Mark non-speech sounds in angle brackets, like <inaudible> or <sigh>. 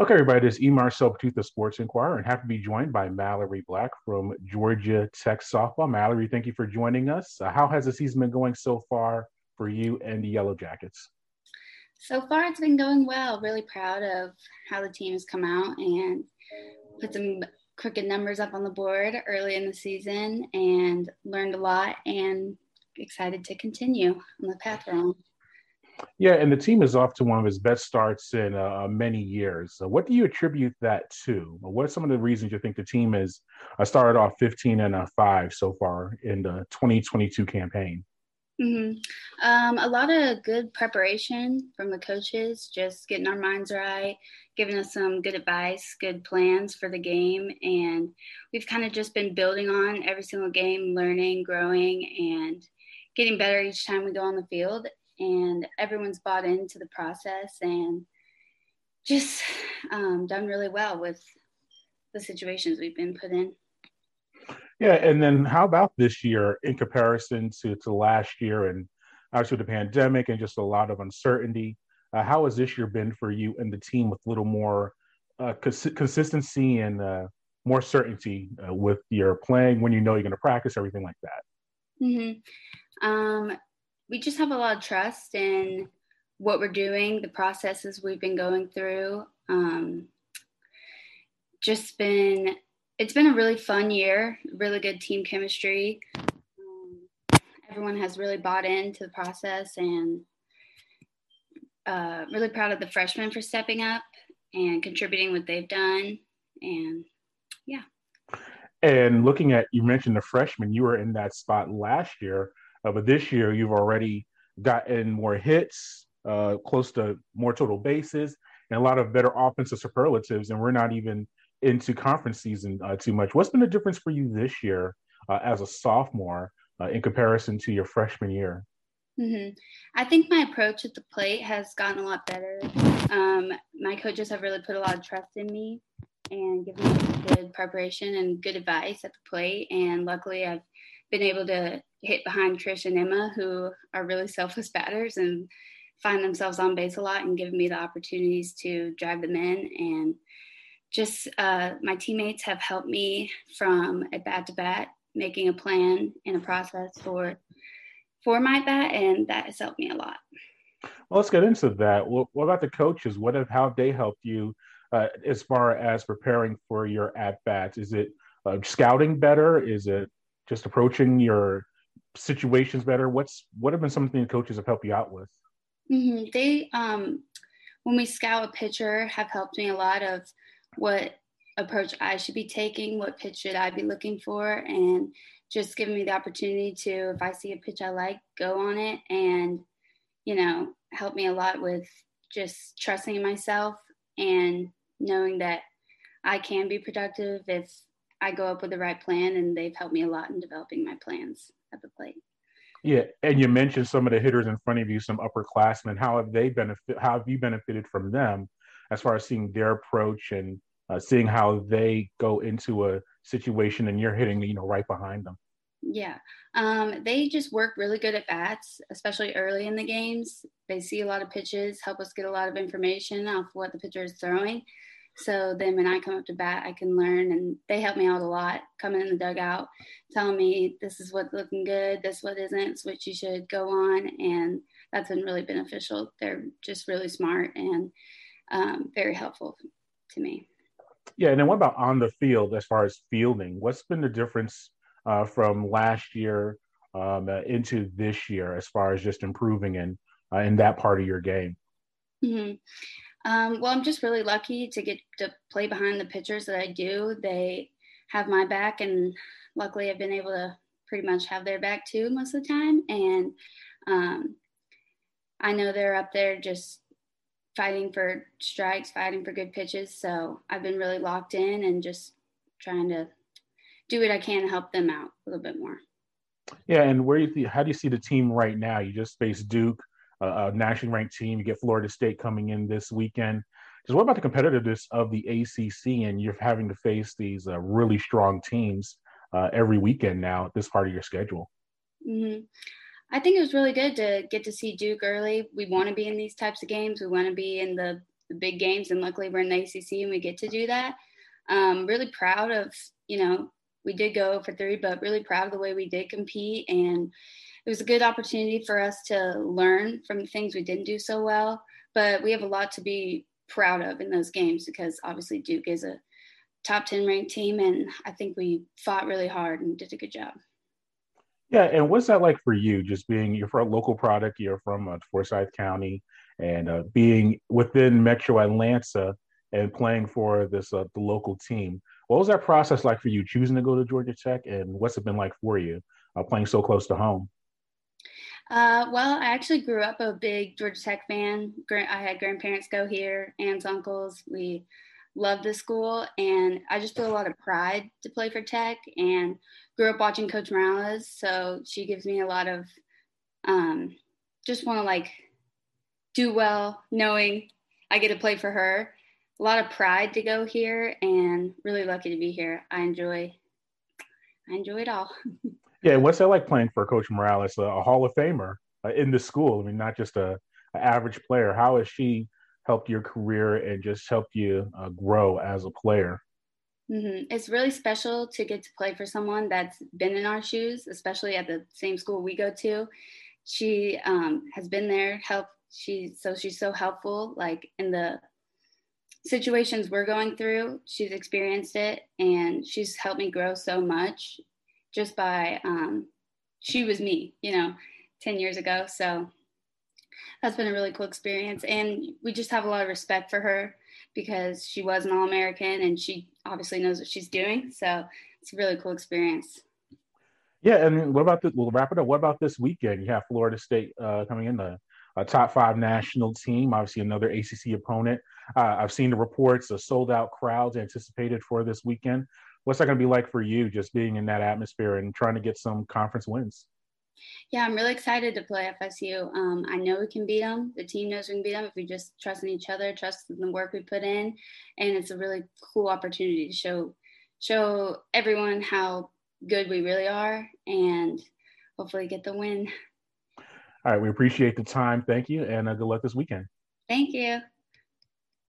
Okay, everybody, this is E. Marcel Patutha Sports Inquirer, and happy to be joined by Mallorie Black from Georgia Tech Softball. Mallorie, thank you for joining us. Uh, how has the season been going so far for you and the Yellow Jackets? So far, it's been going well. Really proud of how the team has come out and put some crooked numbers up on the board early in the season and learned a lot and excited to continue on the path we're on. Yeah, and the team is off to one of its best starts in uh, many years. So what do you attribute that to? What are some of the reasons you think the team has uh, started off 15 and a 5 so far in the 2022 campaign? Mm-hmm. Um, a lot of good preparation from the coaches, just getting our minds right, giving us some good advice, good plans for the game. And we've kind of just been building on every single game, learning, growing, and getting better each time we go on the field and everyone's bought into the process and just um, done really well with the situations we've been put in. Yeah, and then how about this year in comparison to, to last year and obviously the pandemic and just a lot of uncertainty? Uh, how has this year been for you and the team with a little more uh, cons- consistency and uh, more certainty uh, with your playing when you know you're going to practice, everything like that? Mm-hmm. Um, we just have a lot of trust in what we're doing, the processes we've been going through. Um, just been, it's been a really fun year, really good team chemistry. Um, everyone has really bought into the process and uh, really proud of the freshmen for stepping up and contributing what they've done. And yeah. And looking at, you mentioned the freshmen, you were in that spot last year uh, but this year, you've already gotten more hits, uh, close to more total bases, and a lot of better offensive superlatives. And we're not even into conference season uh, too much. What's been the difference for you this year uh, as a sophomore uh, in comparison to your freshman year? Mm-hmm. I think my approach at the plate has gotten a lot better. Um, my coaches have really put a lot of trust in me and given me good preparation and good advice at the plate. And luckily, I've been able to hit behind Trish and Emma, who are really selfless batters and find themselves on base a lot and giving me the opportunities to drive them in. And just uh, my teammates have helped me from at bat to bat, making a plan and a process for for my bat, and that has helped me a lot. Well, let's get into that. What, what about the coaches? What have how have they helped you uh, as far as preparing for your at bats? Is it uh, scouting better? Is it just approaching your situations better? What's what have been some things coaches have helped you out with? Mm-hmm. They um, when we scout a pitcher, have helped me a lot of what approach I should be taking, what pitch should I be looking for, and just giving me the opportunity to, if I see a pitch I like, go on it, and you know, help me a lot with just trusting myself and knowing that I can be productive if I go up with the right plan, and they've helped me a lot in developing my plans at the plate. Yeah, and you mentioned some of the hitters in front of you, some upperclassmen. How have they benefit? How have you benefited from them, as far as seeing their approach and uh, seeing how they go into a situation, and you're hitting, you know, right behind them? Yeah, um, they just work really good at bats, especially early in the games. They see a lot of pitches, help us get a lot of information off what the pitcher is throwing, so then when I come up to bat, I can learn and they help me out a lot coming in the dugout, telling me this is what's looking good, this what isn't, which you should go on. And that's been really beneficial. They're just really smart and um, very helpful to me. Yeah. And then what about on the field as far as fielding? What's been the difference uh, from last year um, uh, into this year as far as just improving in, uh, in that part of your game? Mm-hmm. Um, well, I'm just really lucky to get to play behind the pitchers that I do. They have my back, and luckily, I've been able to pretty much have their back too most of the time. And um, I know they're up there just fighting for strikes, fighting for good pitches. So I've been really locked in and just trying to do what I can to help them out a little bit more. Yeah, and where you how do you see the team right now? You just faced Duke a, nationally ranked team. You get Florida State coming in this weekend. Just what about the competitiveness of the ACC and you're having to face these uh, really strong teams uh, every weekend now, at this part of your schedule? Mm-hmm. I think it was really good to get to see Duke early. We want to be in these types of games. We want to be in the the big games, and luckily we're in the ACC and we get to do that. Um, really proud of you know we did go for three, but really proud of the way we did compete. And it was a good opportunity for us to learn from the things we didn't do so well. But we have a lot to be proud of in those games because obviously Duke is a top 10 ranked team. And I think we fought really hard and did a good job. Yeah, and what's that like for you? Just being you're from a local product, you're from uh, Forsyth County, and uh, being within Metro Atlanta and playing for this uh, the local team. What was that process like for you choosing to go to Georgia Tech, and what's it been like for you uh, playing so close to home? Uh, well, I actually grew up a big Georgia Tech fan. I had grandparents go here, aunts, uncles. We loved the school, and I just feel a lot of pride to play for Tech. And grew up watching Coach Morales, so she gives me a lot of um, just want to like do well, knowing I get to play for her a lot of pride to go here and really lucky to be here. I enjoy I enjoy it all. <laughs> yeah, what's that like playing for Coach Morales, a, Hall of Famer uh, in the school? I mean, not just a, a, average player. How has she helped your career and just helped you uh, grow as a player? Mm-hmm. It's really special to get to play for someone that's been in our shoes, especially at the same school we go to. She um, has been there, help. She so she's so helpful, like in the situations we're going through, she's experienced it and she's helped me grow so much just by, um, she was me, you know, 10 years ago. So that's been a really cool experience. And we just have a lot of respect for her because she was an All American and she obviously knows what she's doing. So it's a really cool experience. Yeah. And what about the, we'll wrap it up. What about this weekend? You have Florida State uh, coming in the a top five national team, obviously another ACC opponent. Uh, I've seen the reports of sold out crowds anticipated for this weekend. What's that going to be like for you, just being in that atmosphere and trying to get some conference wins? Yeah, I'm really excited to play FSU. Um, I know we can beat them. The team knows we can beat them if we just trust in each other, trust in the work we put in, and it's a really cool opportunity to show show everyone how good we really are, and hopefully get the win. All right, we appreciate the time. Thank you, and uh, good luck this weekend. Thank you.